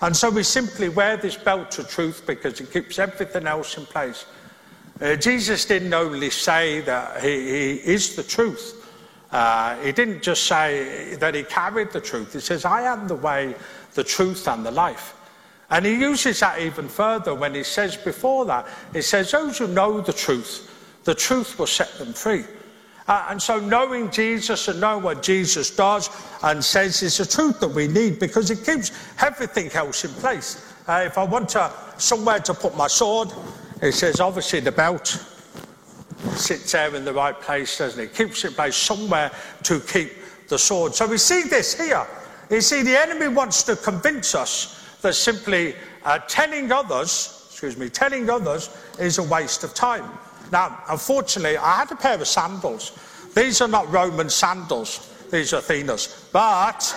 And so we simply wear this belt of truth because it keeps everything else in place. Uh, Jesus didn't only say that he, he is the truth. Uh, he didn't just say that he carried the truth. He says, I am the way, the truth, and the life. And he uses that even further when he says before that, he says, Those who know the truth, the truth will set them free. Uh, and so, knowing Jesus and knowing what Jesus does and says is the truth that we need because it keeps everything else in place. Uh, if I want to, somewhere to put my sword, It says, obviously, the belt sits there in the right place, doesn't it? Keeps it placed somewhere to keep the sword. So we see this here. You see, the enemy wants to convince us that simply uh, telling others, excuse me, telling others is a waste of time. Now, unfortunately, I had a pair of sandals. These are not Roman sandals, these are Athena's. But <laughs>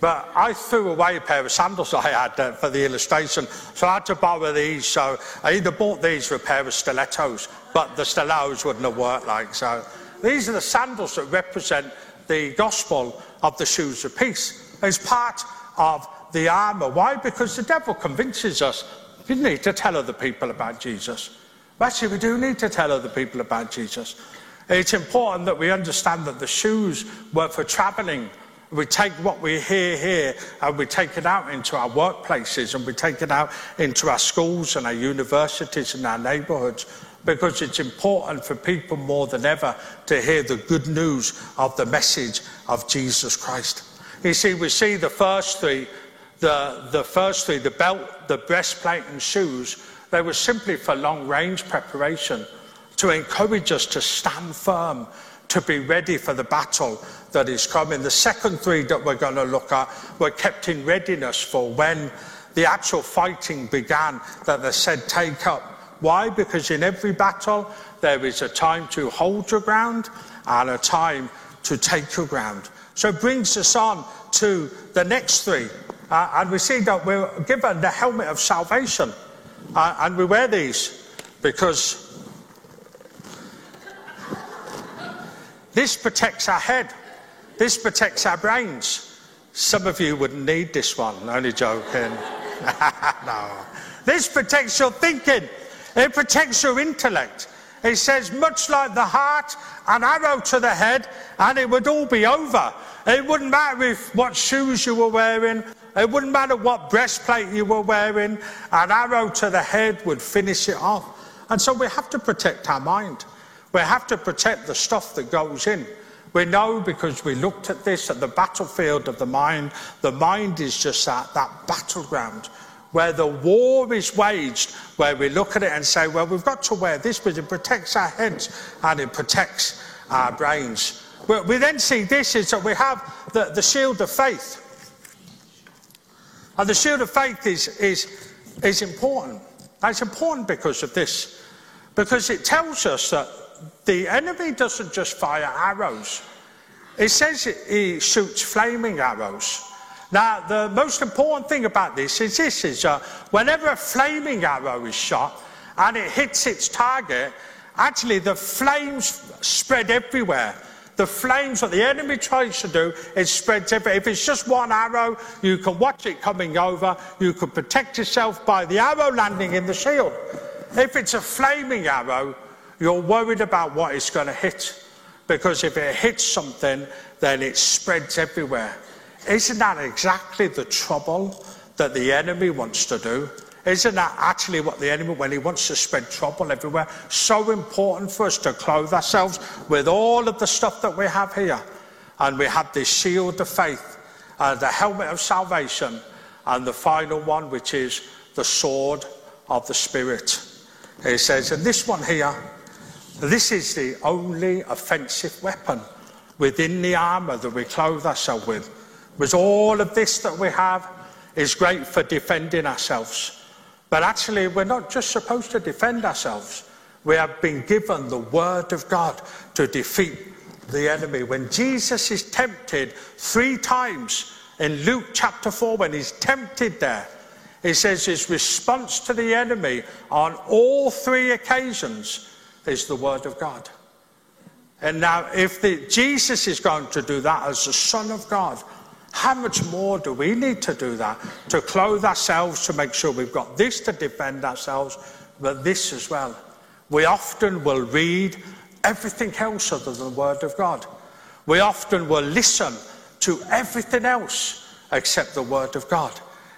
but I threw away a pair of sandals I had uh, for the illustration, so I had to borrow these. So I either bought these for a pair of stilettos, but the stilettos wouldn't have worked like so. These are the sandals that represent the gospel of the shoes of peace. It's part of the armour. Why? Because the devil convinces us we need to tell other people about Jesus. Actually, we do need to tell other people about Jesus. It's important that we understand that the shoes were for travelling we take what we hear here and we take it out into our workplaces and we take it out into our schools and our universities and our neighbourhoods because it's important for people more than ever to hear the good news of the message of Jesus Christ. You see, we see the first three, the, the first three, the belt, the breastplate and shoes, they were simply for long range preparation to encourage us to stand firm to be ready for the battle that is coming. The second three that we're going to look at were kept in readiness for when the actual fighting began, that they said, take up. Why? Because in every battle, there is a time to hold your ground and a time to take your ground. So it brings us on to the next three. Uh, and we see that we're given the helmet of salvation. Uh, and we wear these because This protects our head. This protects our brains. Some of you wouldn't need this one, only joking. <laughs> no. This protects your thinking. It protects your intellect. It says, much like the heart, an arrow to the head, and it would all be over. It wouldn't matter if what shoes you were wearing, it wouldn't matter what breastplate you were wearing, an arrow to the head would finish it off. And so we have to protect our mind. We have to protect the stuff that goes in. We know because we looked at this at the battlefield of the mind. The mind is just that, that battleground where the war is waged, where we look at it and say, well, we've got to wear this, because it protects our heads and it protects our brains. We, we then see this is that we have the, the shield of faith. And the shield of faith is, is, is important. It's important because of this, because it tells us that the enemy doesn't just fire arrows. It says he shoots flaming arrows. Now, the most important thing about this is this, is uh, whenever a flaming arrow is shot and it hits its target, actually the flames spread everywhere. The flames, what the enemy tries to do, it spreads everywhere. If it's just one arrow, you can watch it coming over. You can protect yourself by the arrow landing in the shield. If it's a flaming arrow, you're worried about what it's going to hit. Because if it hits something, then it spreads everywhere. Isn't that exactly the trouble that the enemy wants to do? Isn't that actually what the enemy, when he wants to spread trouble everywhere, so important for us to clothe ourselves with all of the stuff that we have here? And we have this shield of faith, uh, the helmet of salvation, and the final one, which is the sword of the Spirit. He says, and this one here, this is the only offensive weapon within the armour that we clothe ourselves with. Was all of this that we have is great for defending ourselves. But actually, we're not just supposed to defend ourselves. We have been given the Word of God to defeat the enemy. When Jesus is tempted three times in Luke chapter 4, when he's tempted there, he says his response to the enemy on all three occasions is the Word of God. And now, if the, Jesus is going to do that as the Son of God, how much more do we need to do that? To clothe ourselves, to make sure we've got this to defend ourselves, but this as well. We often will read everything else other than the Word of God. We often will listen to everything else except the Word of God.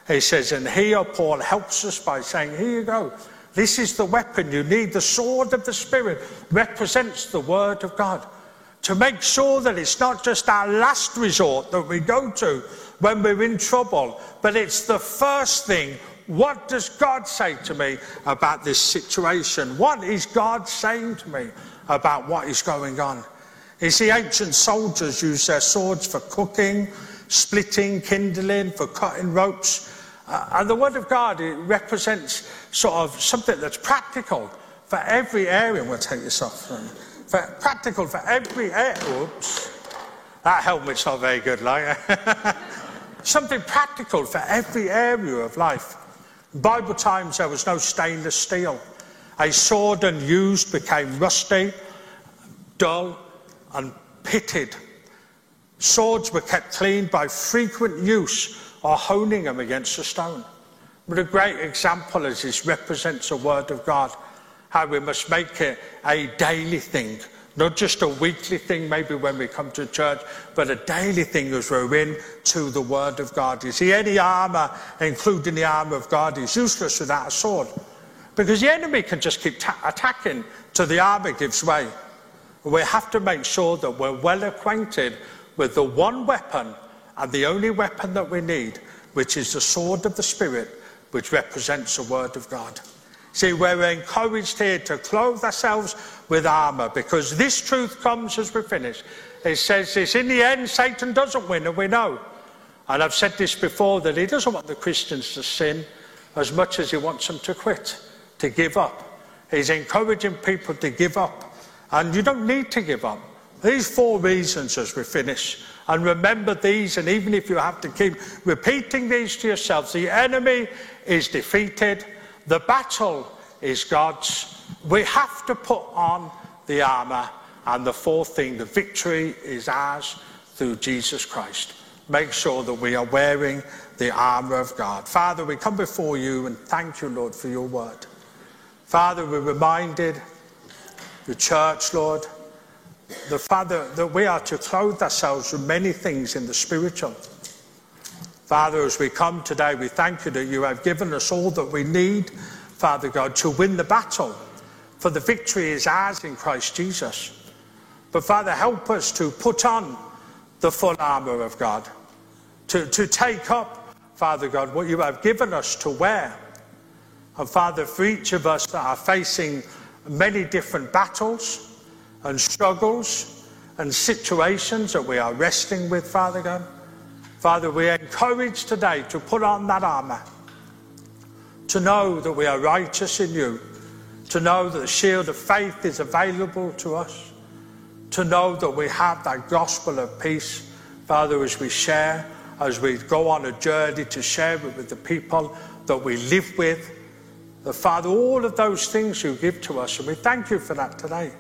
He says, and here Paul helps us by saying, Here you go. This is the weapon you need. The sword of the Spirit represents the Word of God to make sure that it's not just our last resort that we go to when we're in trouble, but it's the first thing What does God say to me about this situation? What is God saying to me about what is going on? You see, ancient soldiers used their swords for cooking, splitting, kindling, for cutting ropes. Uh, and the Word of God, it represents sort of something that's practical for every area. We'll take this off. For, practical for every area. Oops. That helmet's not very good, like. <laughs> something practical for every area of life. In Bible times, there was no stainless steel. A sword unused became rusty, dull, and pitted. Swords were kept clean by frequent use or honing them against a stone. But a great example as this represents a word of God, how we must make it a daily thing, not just a weekly thing, maybe when we come to church, but a daily thing as we're in to the word of God. You see, any armour, including the armour of God, is useless without a sword. Because the enemy can just keep ta- attacking till the armour gives way. We have to make sure that we're well acquainted with the one weapon and the only weapon that we need, which is the sword of the Spirit, which represents the Word of God. See, we're encouraged here to clothe ourselves with armour because this truth comes as we finish. It says this in the end, Satan doesn't win, and we know. And I've said this before that he doesn't want the Christians to sin as much as he wants them to quit, to give up. He's encouraging people to give up. And you don't need to give up. These four reasons as we finish and remember these, and even if you have to keep repeating these to yourselves, the enemy is defeated, the battle is God's. We have to put on the armour, and the fourth thing, the victory is ours through Jesus Christ. Make sure that we are wearing the armour of God. Father, we come before you and thank you, Lord, for your word. Father, we're reminded, the church, Lord, the Father, that we are to clothe ourselves with many things in the spiritual. Father, as we come today, we thank you that you have given us all that we need, Father God, to win the battle. For the victory is ours in Christ Jesus. But Father, help us to put on the full armour of God, to, to take up, Father God, what you have given us to wear. And Father, for each of us that are facing many different battles, and struggles and situations that we are wrestling with, Father God. Father, we are encouraged today to put on that armour, to know that we are righteous in you, to know that the shield of faith is available to us, to know that we have that gospel of peace, Father, as we share, as we go on a journey to share it with the people that we live with. The Father, all of those things you give to us, and we thank you for that today.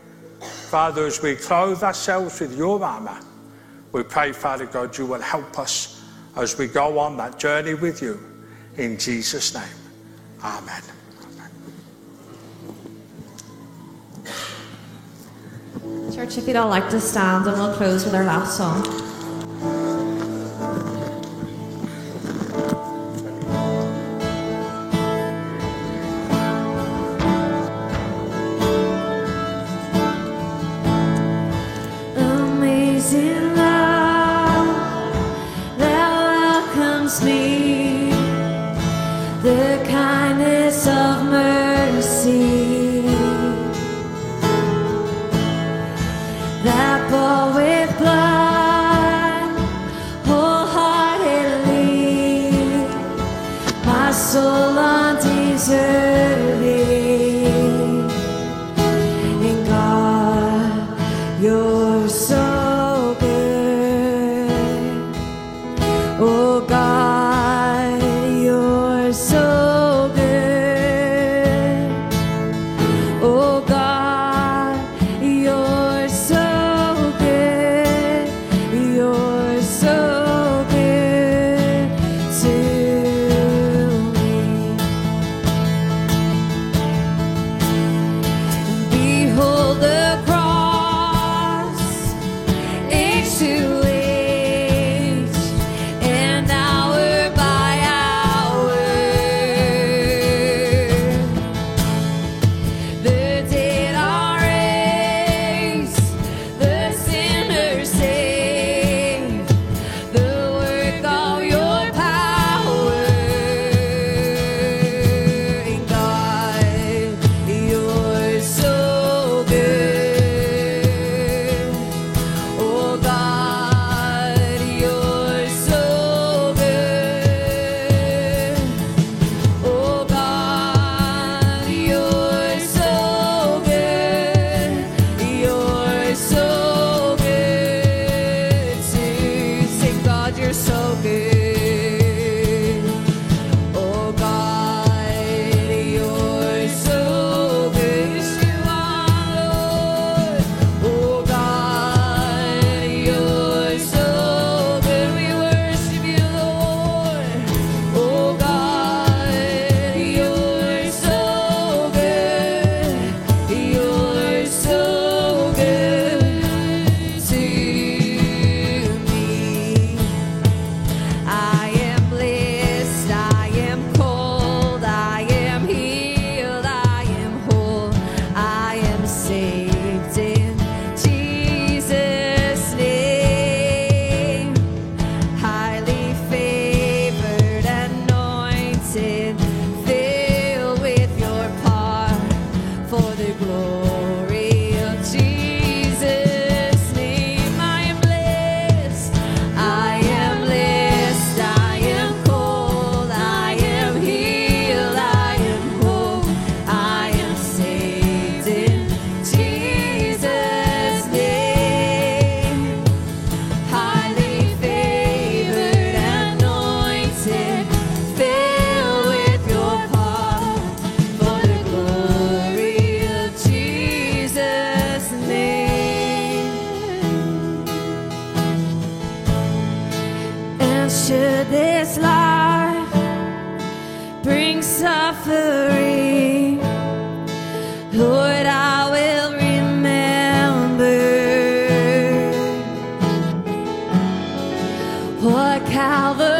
Father, as we clothe ourselves with your armour, we pray, Father God, you will help us as we go on that journey with you. In Jesus' name, Amen. Church, if you'd all like to stand, and we'll close with our last song. What Calvary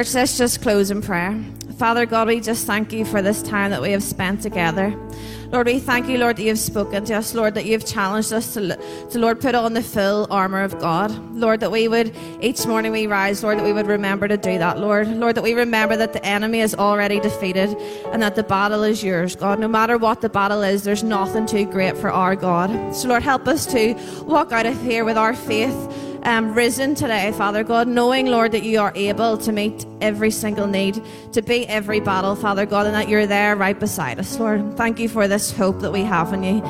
Church, let's just close in prayer. Father God, we just thank you for this time that we have spent together. Lord, we thank you, Lord, that you've spoken to us, Lord, that you've challenged us to, to, Lord, put on the full armour of God. Lord, that we would, each morning we rise, Lord, that we would remember to do that, Lord. Lord, that we remember that the enemy is already defeated and that the battle is yours, God. No matter what the battle is, there's nothing too great for our God. So, Lord, help us to walk out of here with our faith um, risen today, Father God, knowing, Lord, that you are able to meet every single need, to beat every battle, Father God, and that you're there right beside us, Lord. Thank you for this hope that we have in you.